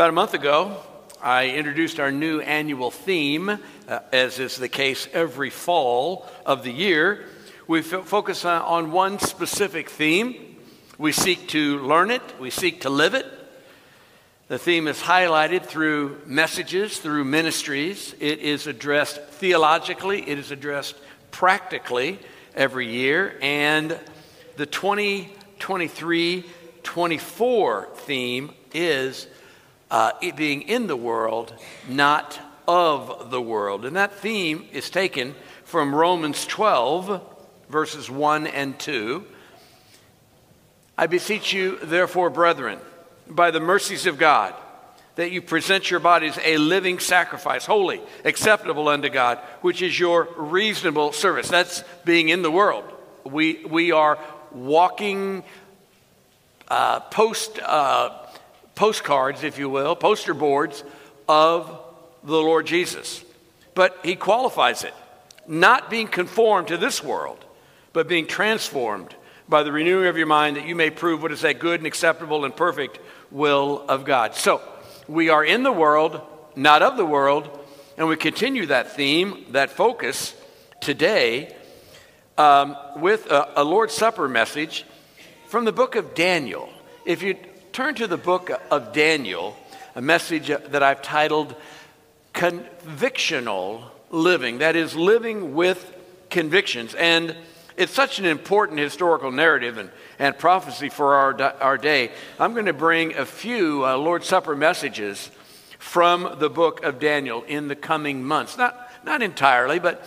About a month ago, I introduced our new annual theme, uh, as is the case every fall of the year. We f- focus on, on one specific theme. We seek to learn it, we seek to live it. The theme is highlighted through messages, through ministries. It is addressed theologically, it is addressed practically every year. And the 2023 24 theme is uh, it being in the world, not of the world. And that theme is taken from Romans 12, verses 1 and 2. I beseech you, therefore, brethren, by the mercies of God, that you present your bodies a living sacrifice, holy, acceptable unto God, which is your reasonable service. That's being in the world. We, we are walking uh, post uh, postcards, if you will, poster boards of the Lord Jesus. But he qualifies it not being conformed to this world, but being transformed by the renewing of your mind that you may prove what is that good and acceptable and perfect will of God. So, we are in the world, not of the world, and we continue that theme, that focus today um, with a, a Lord's Supper message from the book of Daniel. If you turn to the book of Daniel, a message that I've titled Convictional Living. That is, living with convictions. And it's such an important historical narrative and, and prophecy for our, our day. I'm going to bring a few uh, Lord's Supper messages from the book of Daniel in the coming months. Not, not entirely, but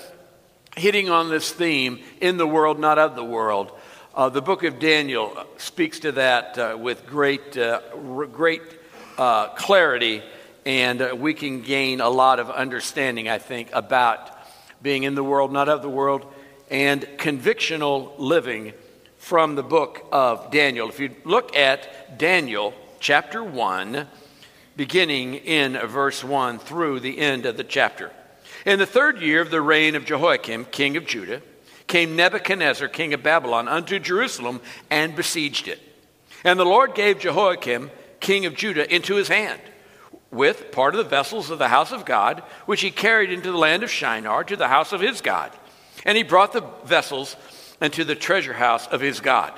hitting on this theme in the world, not of the world. Uh, the book of Daniel speaks to that uh, with great, uh, great uh, clarity, and uh, we can gain a lot of understanding, I think, about being in the world, not of the world, and convictional living from the book of Daniel. If you look at Daniel chapter 1, beginning in verse 1 through the end of the chapter. In the third year of the reign of Jehoiakim, king of Judah, came Nebuchadnezzar, king of Babylon, unto Jerusalem and besieged it. And the Lord gave Jehoiakim, king of Judah, into his hand, with part of the vessels of the house of God, which he carried into the land of Shinar to the house of his God. And he brought the vessels unto the treasure house of his God.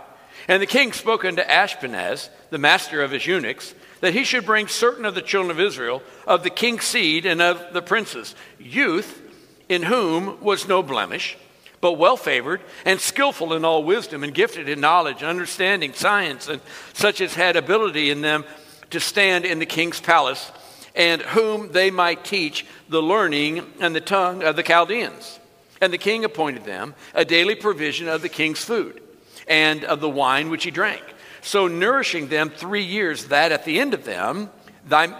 And the king spoke unto Ashpenaz, the master of his eunuchs, that he should bring certain of the children of Israel, of the king's seed and of the princes, youth in whom was no blemish but well favored and skillful in all wisdom and gifted in knowledge, and understanding, science, and such as had ability in them to stand in the king's palace, and whom they might teach the learning and the tongue of the Chaldeans. And the king appointed them a daily provision of the king's food and of the wine which he drank, so nourishing them three years, that at the end of them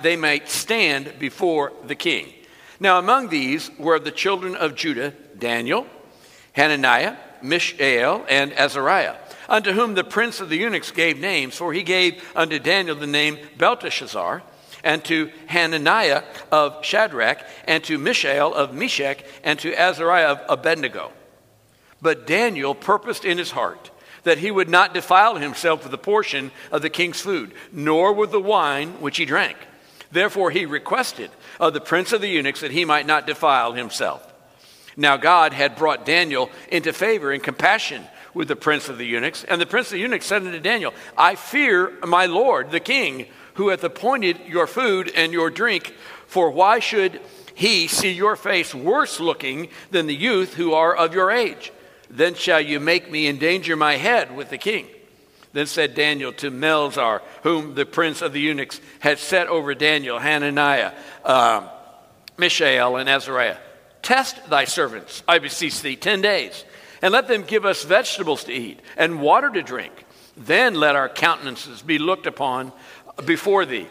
they might stand before the king. Now, among these were the children of Judah Daniel, Hananiah, Mishael, and Azariah, unto whom the prince of the eunuchs gave names, for he gave unto Daniel the name Belteshazzar, and to Hananiah of Shadrach, and to Mishael of Meshach, and to Azariah of Abednego. But Daniel purposed in his heart that he would not defile himself with the portion of the king's food, nor with the wine which he drank. Therefore he requested of the prince of the eunuchs that he might not defile himself. Now God had brought Daniel into favor and compassion with the prince of the eunuchs. And the prince of the eunuchs said unto Daniel, I fear my lord, the king, who hath appointed your food and your drink, for why should he see your face worse looking than the youth who are of your age? Then shall you make me endanger my head with the king. Then said Daniel to Melzar, whom the prince of the eunuchs had set over Daniel, Hananiah, uh, Mishael, and Azariah. Test thy servants, I beseech thee, ten days, and let them give us vegetables to eat and water to drink. Then let our countenances be looked upon before thee,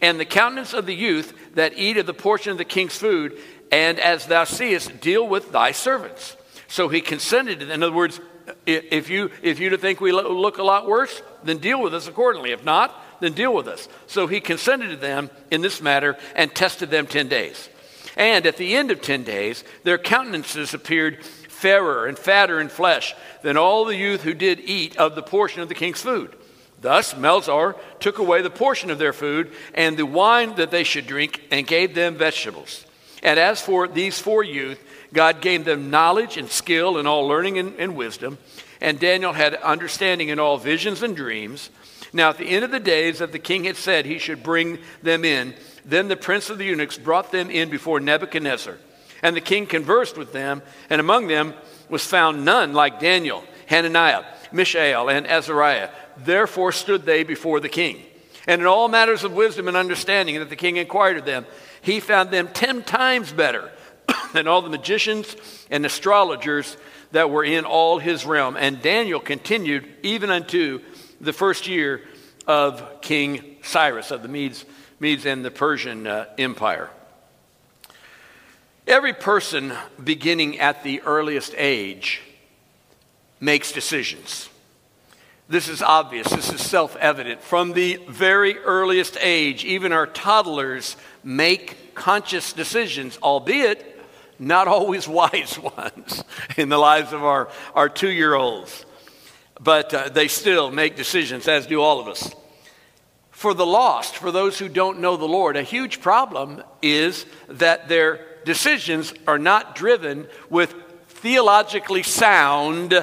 and the countenance of the youth that eat of the portion of the king's food, and as thou seest, deal with thy servants. So he consented. In other words, if you if you think we look a lot worse, then deal with us accordingly. If not, then deal with us. So he consented to them in this matter and tested them ten days. And at the end of 10 days, their countenances appeared fairer and fatter in flesh than all the youth who did eat of the portion of the king's food. Thus, Melzar took away the portion of their food and the wine that they should drink and gave them vegetables. And as for these four youth, God gave them knowledge and skill and all learning and, and wisdom. And Daniel had understanding in all visions and dreams. Now, at the end of the days that the king had said he should bring them in, then the prince of the eunuchs brought them in before Nebuchadnezzar. And the king conversed with them, and among them was found none like Daniel, Hananiah, Mishael, and Azariah. Therefore stood they before the king. And in all matters of wisdom and understanding that the king inquired of them, he found them ten times better than all the magicians and astrologers that were in all his realm. And Daniel continued even unto the first year of King Cyrus of the Medes, Medes and the Persian uh, Empire. Every person beginning at the earliest age makes decisions. This is obvious, this is self evident. From the very earliest age, even our toddlers make conscious decisions, albeit not always wise ones in the lives of our, our two year olds. But uh, they still make decisions, as do all of us. For the lost, for those who don't know the Lord, a huge problem is that their decisions are not driven with theologically sound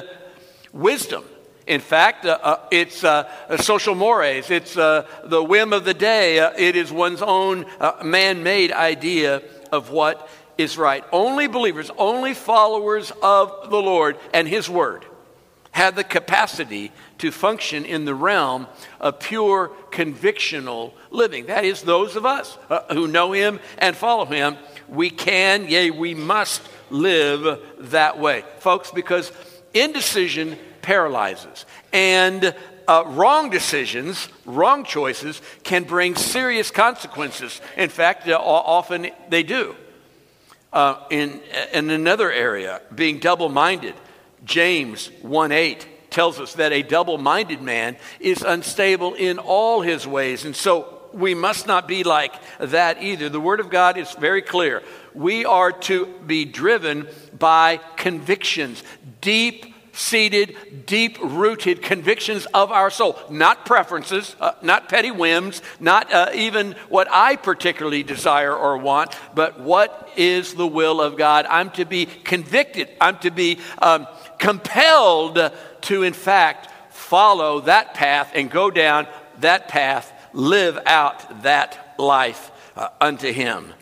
wisdom. In fact, uh, uh, it's uh, social mores, it's uh, the whim of the day, uh, it is one's own uh, man made idea of what is right. Only believers, only followers of the Lord and His Word have the capacity to function in the realm of pure convictional living. That is, those of us uh, who know Him and follow Him, we can, yea, we must live that way. Folks, because indecision paralyzes. And uh, wrong decisions, wrong choices, can bring serious consequences. In fact, uh, often they do. Uh, in, in another area, being double minded, James 1 8 tells us that a double minded man is unstable in all his ways. And so we must not be like that either. The Word of God is very clear. We are to be driven by convictions, deep seated, deep rooted convictions of our soul, not preferences, uh, not petty whims, not uh, even what I particularly desire or want, but what is the will of God. I'm to be convicted, I'm to be um, compelled to, in fact, follow that path and go down that path, live out that life uh, unto Him.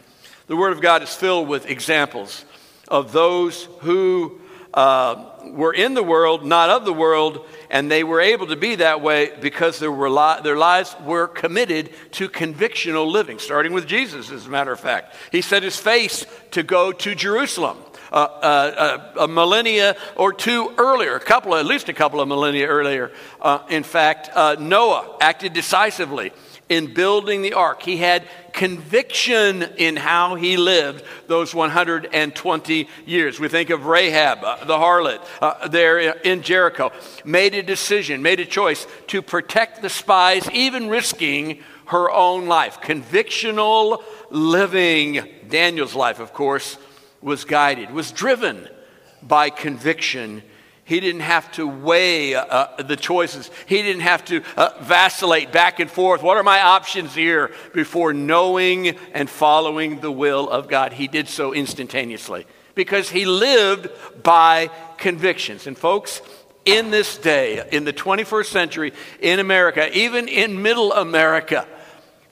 The Word of God is filled with examples of those who uh, were in the world, not of the world, and they were able to be that way because their, li- their lives were committed to convictional living, starting with Jesus, as a matter of fact. He set his face to go to Jerusalem. Uh, uh, a millennia or two earlier, a couple, at least a couple of millennia earlier. Uh, in fact, uh, Noah acted decisively in building the ark. He had conviction in how he lived those 120 years. We think of Rahab, uh, the harlot, uh, there in Jericho, made a decision, made a choice to protect the spies, even risking her own life. Convictional living. Daniel's life, of course, was guided, was driven by conviction he didn't have to weigh uh, the choices. He didn't have to uh, vacillate back and forth. What are my options here before knowing and following the will of God? He did so instantaneously because he lived by convictions. And, folks, in this day, in the 21st century, in America, even in middle America,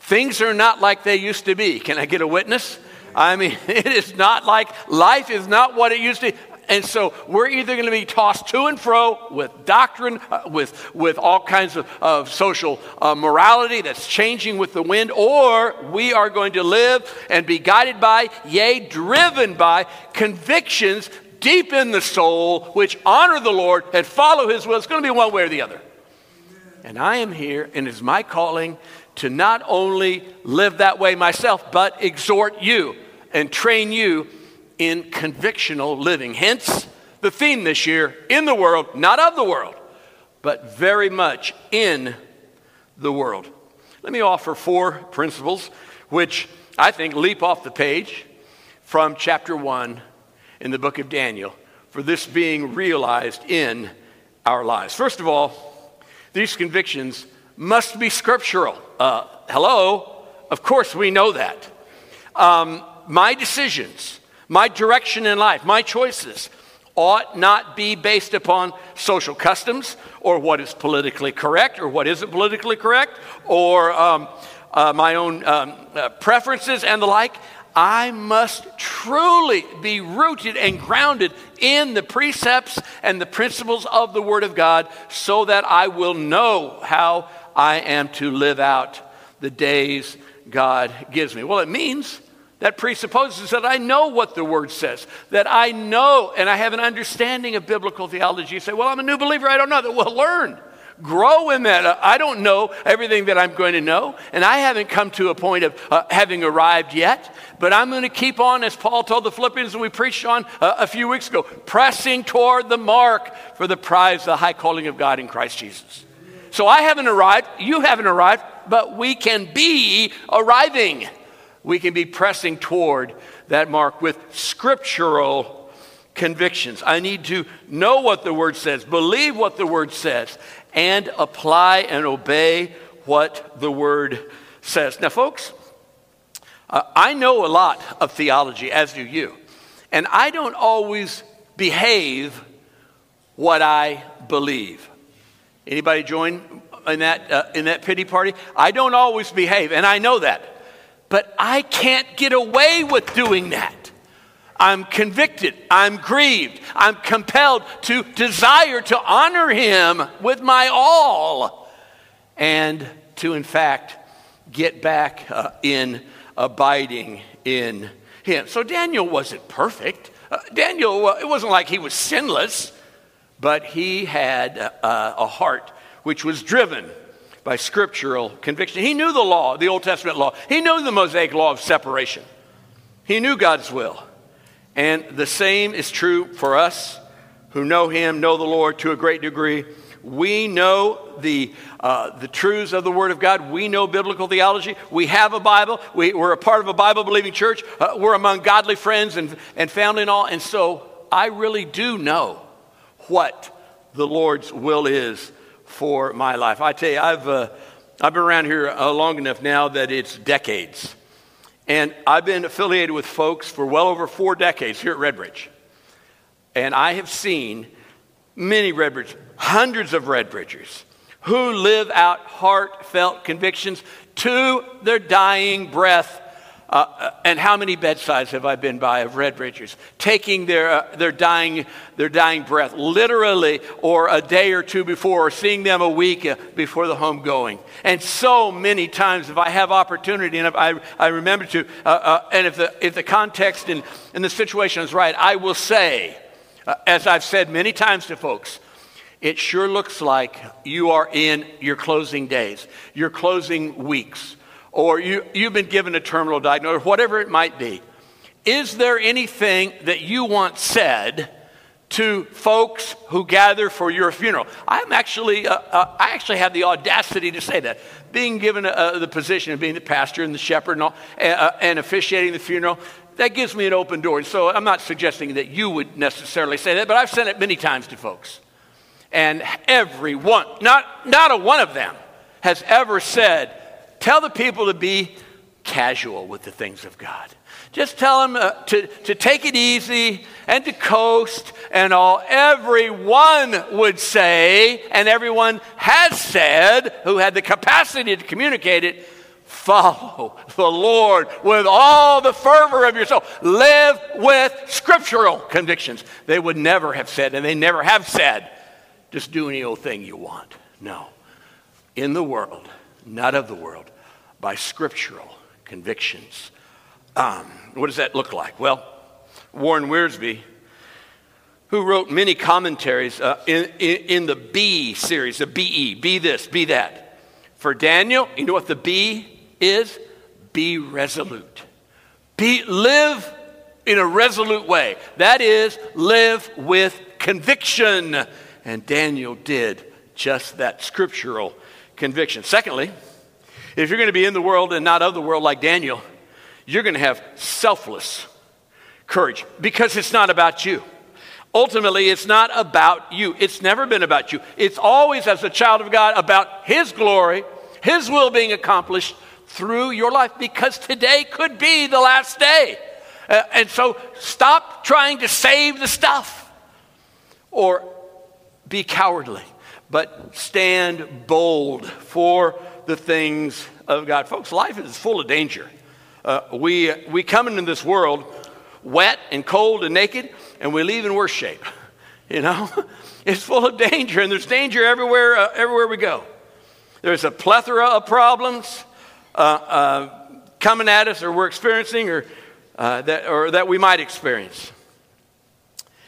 things are not like they used to be. Can I get a witness? I mean, it is not like life is not what it used to be. And so we're either going to be tossed to and fro with doctrine, uh, with, with all kinds of, of social uh, morality that's changing with the wind, or we are going to live and be guided by, yea, driven by convictions deep in the soul which honor the Lord and follow his will. It's going to be one way or the other. And I am here, and it's my calling to not only live that way myself, but exhort you and train you in convictional living. Hence, the theme this year in the world, not of the world, but very much in the world. Let me offer four principles which I think leap off the page from chapter 1 in the book of Daniel for this being realized in our lives. First of all, these convictions must be scriptural. Uh, hello? Of course, we know that. Um, my decisions, my direction in life, my choices ought not be based upon social customs or what is politically correct or what isn't politically correct or um, uh, my own um, uh, preferences and the like. I must truly be rooted and grounded in the precepts and the principles of the Word of God so that I will know how I am to live out the days God gives me. Well, it means that presupposes that I know what the word says, that I know and I have an understanding of biblical theology. You say, Well, I'm a new believer, I don't know that. Well, learn. Grow in that. I don't know everything that I'm going to know, and I haven't come to a point of uh, having arrived yet, but I'm going to keep on, as Paul told the Philippians and we preached on uh, a few weeks ago, pressing toward the mark for the prize, the high calling of God in Christ Jesus. So I haven't arrived, you haven't arrived, but we can be arriving we can be pressing toward that mark with scriptural convictions. I need to know what the word says, believe what the word says, and apply and obey what the word says. Now, folks, uh, I know a lot of theology, as do you, and I don't always behave what I believe. Anybody join in that, uh, in that pity party? I don't always behave, and I know that. But I can't get away with doing that. I'm convicted. I'm grieved. I'm compelled to desire to honor him with my all and to, in fact, get back uh, in abiding in him. So Daniel wasn't perfect. Uh, Daniel, uh, it wasn't like he was sinless, but he had uh, a heart which was driven by scriptural conviction. He knew the law, the Old Testament law. He knew the Mosaic law of separation. He knew God's will. And the same is true for us who know Him, know the Lord to a great degree. We know the, uh, the truths of the Word of God. We know biblical theology. We have a Bible. We, are a part of a Bible believing church. Uh, we're among godly friends and, and family and all. And so I really do know what the Lord's will is for my life. I tell you, I've, uh, I've been around here uh, long enough now that it's decades. And I've been affiliated with folks for well over four decades here at Redbridge. And I have seen many Redbridge, hundreds of Redbridgers who live out heartfelt convictions to their dying breath uh, uh, and how many bedsides have I been by of Red Redbridgers taking their, uh, their, dying, their dying breath, literally, or a day or two before, or seeing them a week uh, before the home going. And so many times, if I have opportunity and if I, I remember to, uh, uh, and if the, if the context and, and the situation is right, I will say, as I've said many times to folks, it sure looks like you are in your closing days, your closing weeks or you, you've been given a terminal diagnosis, whatever it might be. Is there anything that you want said to folks who gather for your funeral? I'm actually, uh, uh, I actually have the audacity to say that. Being given uh, the position of being the pastor and the shepherd and, all, uh, and officiating the funeral, that gives me an open door. And So I'm not suggesting that you would necessarily say that, but I've said it many times to folks. And every one, not, not a one of them, has ever said, Tell the people to be casual with the things of God. Just tell them uh, to, to take it easy and to coast and all. Everyone would say, and everyone has said, who had the capacity to communicate it, follow the Lord with all the fervor of your soul. Live with scriptural convictions. They would never have said, and they never have said, just do any old thing you want. No. In the world, not of the world, by scriptural convictions. Um, what does that look like? Well, Warren Wiersbe, who wrote many commentaries uh, in, in, in, the B series, the BE, be this, be that. For Daniel, you know what the B is? Be resolute. Be, live in a resolute way. That is, live with conviction. And Daniel did just that scriptural conviction. Secondly, if you're going to be in the world and not of the world like Daniel, you're going to have selfless courage because it's not about you. Ultimately, it's not about you. It's never been about you. It's always, as a child of God, about His glory, His will being accomplished through your life because today could be the last day. Uh, and so stop trying to save the stuff or be cowardly, but stand bold for the things of God. Folks, life is full of danger. Uh, we, we come into this world wet and cold and naked, and we leave in worse shape. You know, it's full of danger, and there's danger everywhere, uh, everywhere we go. There's a plethora of problems uh, uh, coming at us, or we're experiencing, or uh, that, or that we might experience.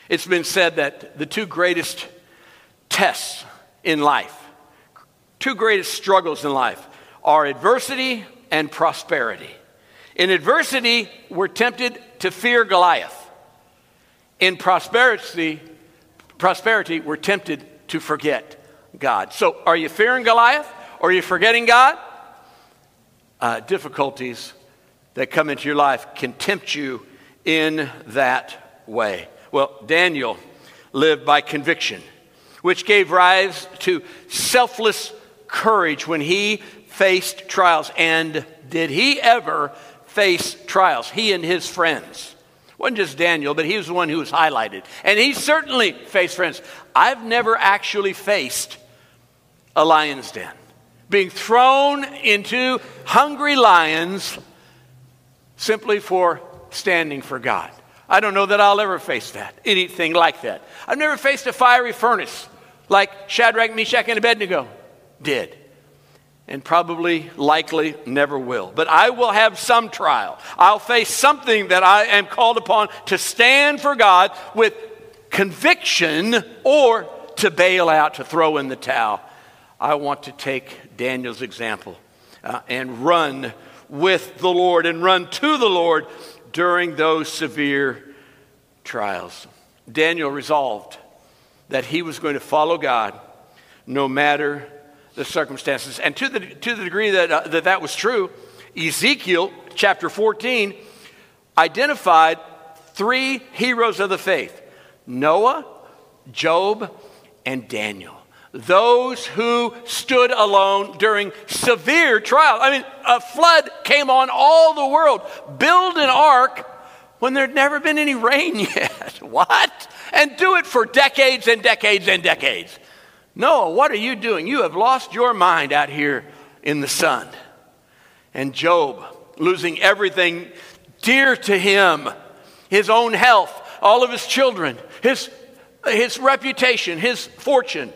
It's been said that the two greatest tests in life, two greatest struggles in life, are adversity and prosperity. In adversity, we're tempted to fear Goliath. In prosperity, prosperity, we're tempted to forget God. So, are you fearing Goliath or are you forgetting God? Uh, difficulties that come into your life can tempt you in that way. Well, Daniel lived by conviction, which gave rise to selfless courage when he faced trials. And did he ever face trials, he and his friends. It wasn't just Daniel, but he was the one who was highlighted. And he certainly faced friends. I've never actually faced a lion's den. Being thrown into hungry lions simply for standing for God. I don't know that I'll ever face that, anything like that. I've never faced a fiery furnace like Shadrach, Meshach, and Abednego did and probably, likely, never will. But I will have some trial. I'll face something that I am called upon to stand for God with conviction or to bail out, to throw in the towel. I want to take Daniel's example uh, and run with the Lord and run to the Lord during those severe trials. Daniel resolved that he was going to follow God no matter the circumstances. And to the, to the degree that, uh, that that was true, Ezekiel chapter 14 identified three heroes of the faith Noah, Job, and Daniel. Those who stood alone during severe trial. I mean, a flood came on all the world. Build an ark when there'd never been any rain yet. what? And do it for decades and decades and decades. Noah, what are you doing? You have lost your mind out here in the sun. And Job, losing everything dear to him his own health, all of his children, his, his reputation, his fortune.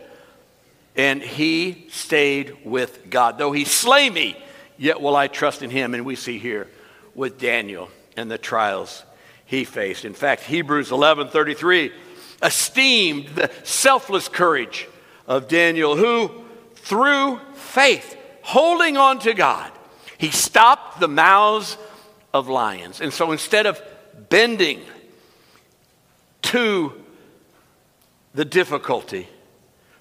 And he stayed with God. Though he slay me, yet will I trust in him. And we see here with Daniel and the trials he faced. In fact, Hebrews 11 33 esteemed the selfless courage of Daniel, who, through faith, holding on to God, he stopped the mouths of lions. And so instead of bending to the difficulty,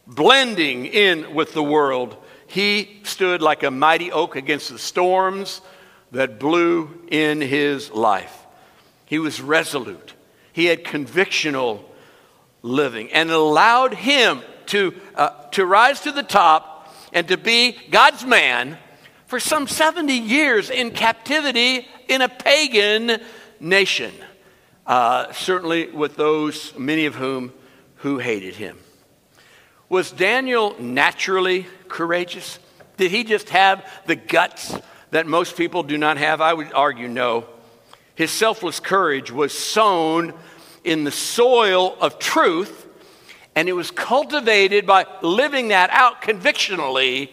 blending in with the world, he stood like a mighty oak against the storms that blew in his life. He was resolute. He had convictional living and allowed him to, uh, to rise to the top and to be God's man for some 70 years in captivity in a pagan nation. Uh, certainly with those, many of whom, who hated him. Was Daniel naturally courageous? Did he just have the guts that most people do not have? I would argue no. His selfless courage was sown in the soil of truth and it was cultivated by living that out convictionally,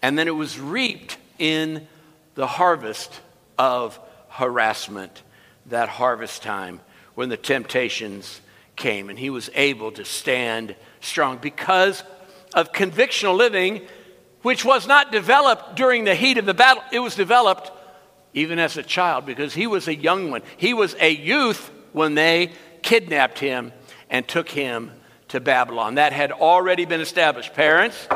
and then it was reaped in the harvest of harassment, that harvest time when the temptations came, and he was able to stand strong because of convictional living, which was not developed during the heat of the battle. It was developed even as a child because he was a young one. He was a youth when they kidnapped him and took him to Babylon. That had already been established. Parents,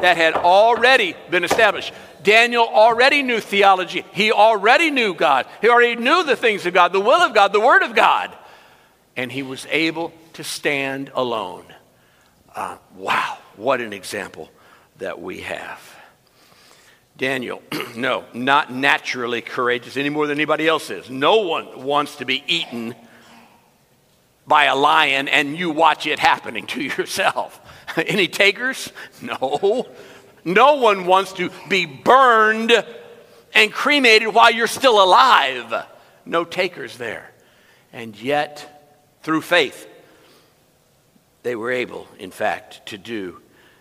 that had already been established. Daniel already knew theology. He already knew God. He already knew the things of God, the will of God, the Word of God. And he was able to stand alone. Uh, wow, what an example that we have. Daniel, no, not naturally courageous any more than anybody else is. No one wants to be eaten by a lion and you watch it happening to yourself. Any takers? No. No one wants to be burned and cremated while you're still alive. No takers there. And yet, through faith, they were able, in fact, to do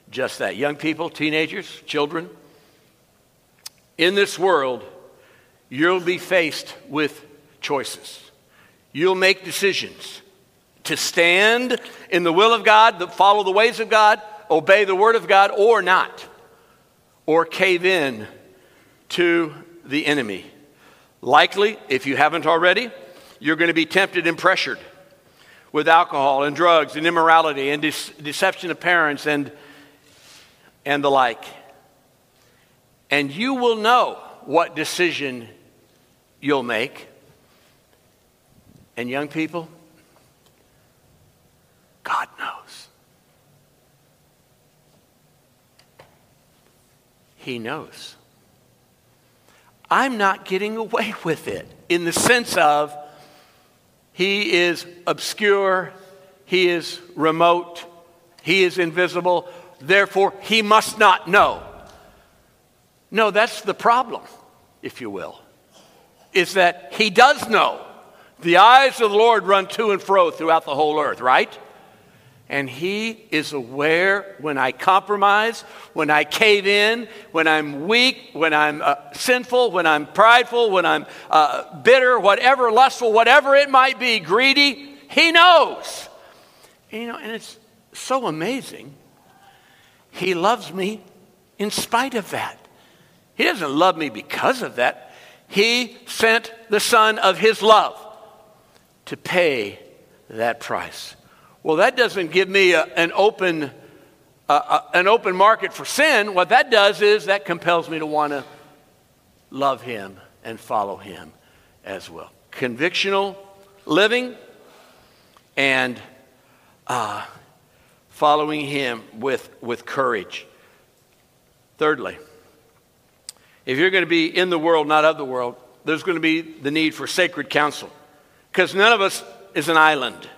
just that. Young people, teenagers, children, in this world, you'll be faced with choices. You'll make decisions to stand in the will of God, follow the ways of God, obey the word of God, or not, or cave in to the enemy. Likely, if you haven't already, you're going to be tempted and pressured with alcohol and drugs and immorality and de- deception of parents and, and the like. And you will know what decision you'll make. And young people, God knows. He knows. I'm not getting away with it in the sense of he is obscure, he is remote, he is invisible, therefore he must not know. No, that's the problem, if you will, is that he does know. The eyes of the Lord run to and fro throughout the whole earth, right? And He is aware when I compromise, when I cave in, when I'm weak, when I'm uh, sinful, when I'm prideful, when I'm uh, bitter, whatever, lustful, whatever it might be, greedy. He knows. And, you know, and it's so amazing. He loves me in spite of that. He doesn't love me because of that. He sent the Son of His love to pay that price. Well, that doesn't give me a, an open an open market for sin. What that does is that compels me to want to love Him and follow Him as well. Convictional living and uh, following Him with, with courage. Thirdly, if you're going to be in the world, not of the world, there's going to be the need for sacred counsel. Because none of us is an island.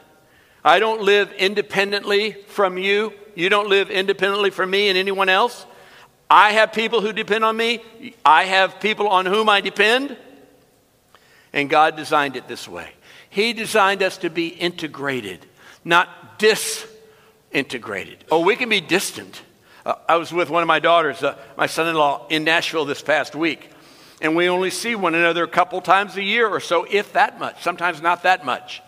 I don't live independently from you. You don't live independently from me and anyone else. I have people who depend on me. I have people on whom I depend. And God designed it this way. He designed us to be integrated, not disintegrated. Oh, we can be distant. Uh, I was with one of my daughters, uh, my son in law, in Nashville this past week. And we only see one another a couple times a year or so, if that much, sometimes not that much.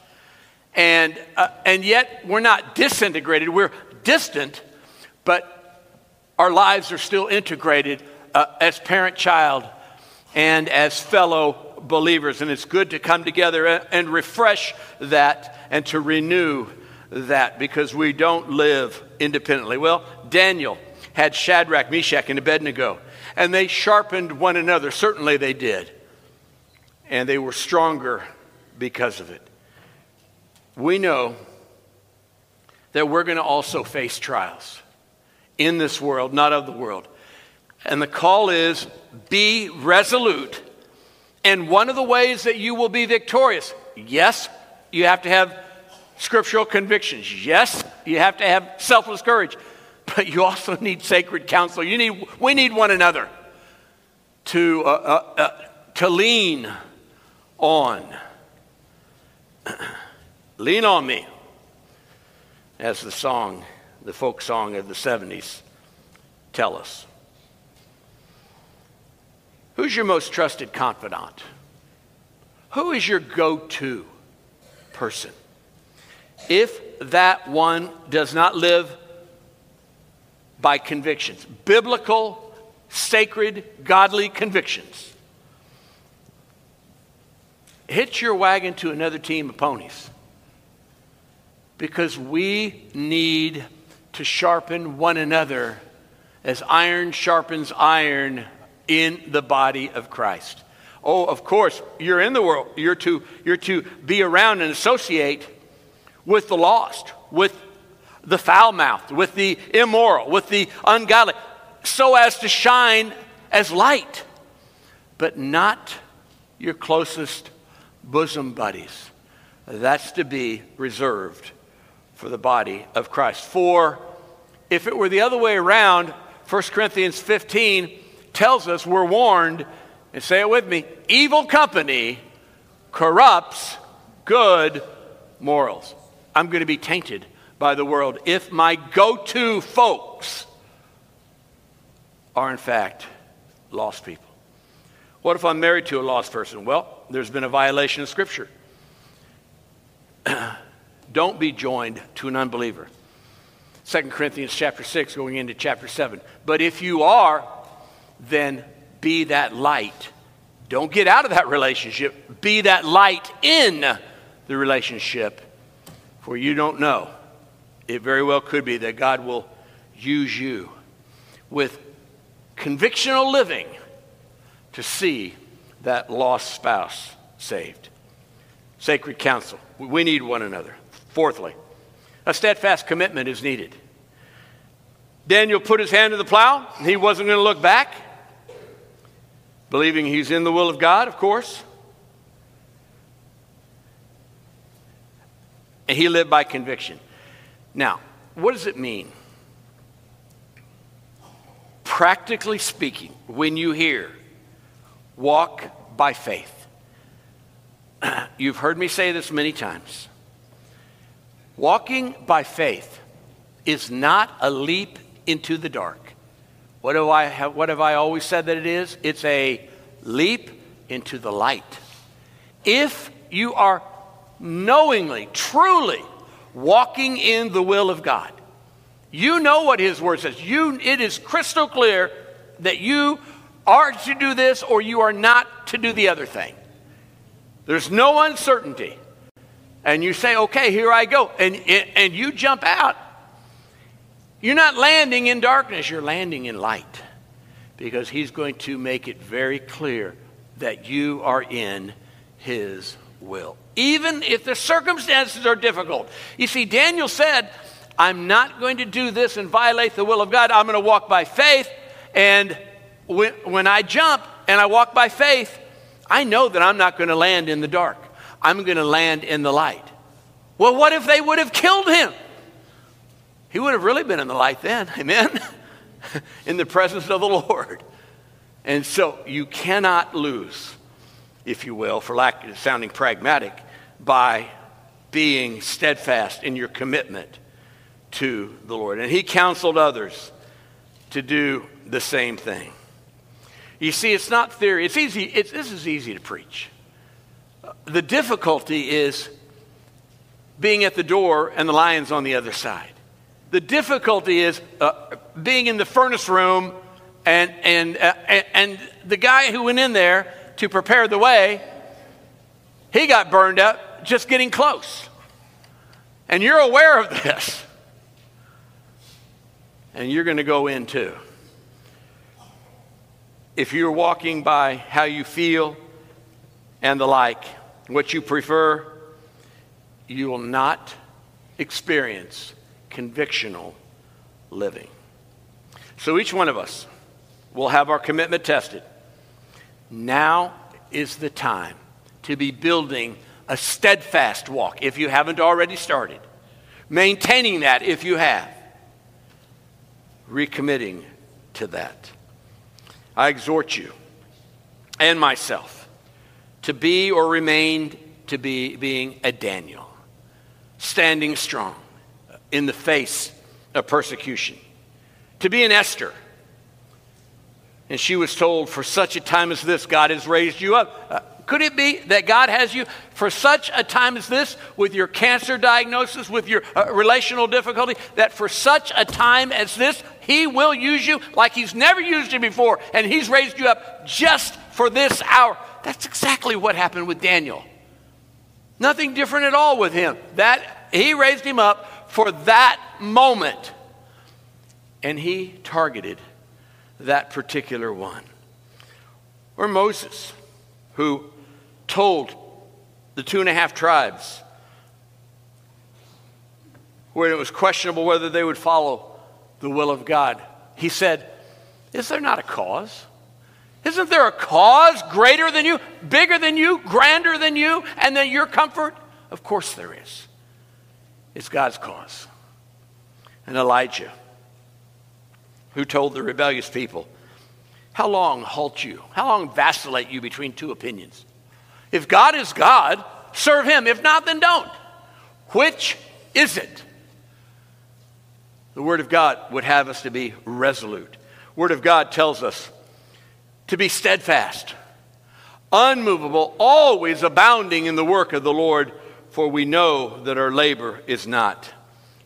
And, uh, and yet, we're not disintegrated, we're distant, but our lives are still integrated uh, as parent child and as fellow believers. And it's good to come together and refresh that and to renew that because we don't live independently. Well, Daniel had Shadrach, Meshach, and Abednego, and they sharpened one another. Certainly they did. And they were stronger because of it we know that we're going to also face trials in this world, not of the world. And the call is be resolute. And one of the ways that you will be victorious, yes, you have to have scriptural convictions. Yes, you have to have selfless courage. But you also need sacred counsel. You need, we need one another to, uh, uh, uh, to lean on. Lean on me, as the song, the folk song of the 70s tell us. Who's your most trusted confidant? Who is your go to person? If that one does not live by convictions, biblical, sacred, godly convictions, hitch your wagon to another team of ponies because we need to sharpen one another as iron sharpens iron in the body of Christ. Oh, of course, you're in the world. You're to, you're to be around and associate with the lost, with the foul mouthed, with the immoral, with the ungodly, so as to shine as light, but not your closest bosom buddies. That's to be reserved for the body of Christ. For if it were the other way around, 1 Corinthians 15 tells us we're warned, and say it with me evil company corrupts good morals. I'm going to be tainted by the world if my go to folks are, in fact, lost people. What if I'm married to a lost person? Well, there's been a violation of Scripture. Don't be joined to an unbeliever. 2 Corinthians chapter 6 going into chapter 7. But if you are, then be that light. Don't get out of that relationship. Be that light in the relationship, for you don't know. It very well could be that God will use you with convictional living to see that lost spouse saved. Sacred counsel. We need one another. Fourthly, a steadfast commitment is needed. Daniel put his hand to the plow. He wasn't going to look back, believing he's in the will of God, of course. And he lived by conviction. Now, what does it mean? Practically speaking, when you hear walk by faith, you've heard me say this many times. Walking by faith is not a leap into the dark. What have I, have, what have I always said that it is? It's a leap into the light. If you are knowingly, truly walking in the will of God, you know what His Word says. You, it is crystal clear that you are to do this or you are not to do the other thing. There's no uncertainty and you say, okay, here I go, and, and you jump out, you're not landing in darkness, you're landing in light because he's going to make it very clear that you are in his will. Even if the circumstances are difficult. You see, Daniel said, I'm not going to do this and violate the will of God. I'm going to walk by faith. And when, when I jump and I walk by faith, I know that I'm not going to land in the dark. I'm going to land in the light. Well, what if they would have killed him? He would have really been in the light then. Amen? in the presence of the Lord. And so you cannot lose, if you will, for lack of sounding pragmatic, by being steadfast in your commitment to the Lord. And he counseled others to do the same thing. You see, it's not theory. It's easy. It's, this is easy to preach. The difficulty is being at the door and the lion's on the other side. The difficulty is uh, being in the furnace room and, and, uh, and the guy who went in there to prepare the way, he got burned up just getting close. And you're aware of this. And you're going to go in too. If you're walking by how you feel and the like, what you prefer, you will not experience convictional living. So each one of us will have our commitment tested. Now is the time to be building a steadfast walk if you haven't already started, maintaining that if you have, recommitting to that. I exhort you and myself to be or remain to be being a Daniel, standing strong in the face of persecution, to be an Esther. And she was told, For such a time as this, God has raised you up. Uh, could it be that God has you for such a time as this, with your cancer diagnosis, with your uh, relational difficulty, that for such a time as this, He will use you like He's never used you before, and He's raised you up just for this hour? That's exactly what happened with Daniel. Nothing different at all with him. That he raised him up for that moment. And he targeted that particular one. Or Moses, who told the two and a half tribes when it was questionable whether they would follow the will of God. He said, Is there not a cause? Isn't there a cause greater than you, bigger than you, grander than you, and than your comfort? Of course there is. It's God's cause. And Elijah, who told the rebellious people, How long halt you? How long vacillate you between two opinions? If God is God, serve him. If not, then don't. Which is it? The Word of God would have us to be resolute. Word of God tells us to be steadfast, unmovable, always abounding in the work of the Lord, for we know that our labor is not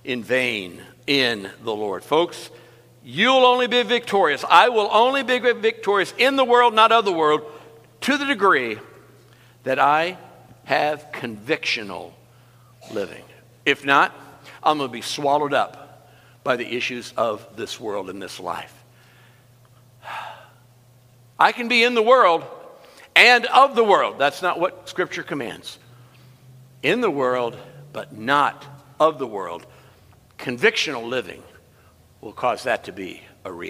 in vain in the Lord. Folks, you'll only be victorious. I will only be victorious in the world, not of the world, to the degree that I have convictional living. If not, I'm going to be swallowed up by the issues of this world and this life. I can be in the world and of the world. That's not what Scripture commands. In the world, but not of the world. Convictional living will cause that to be a reality.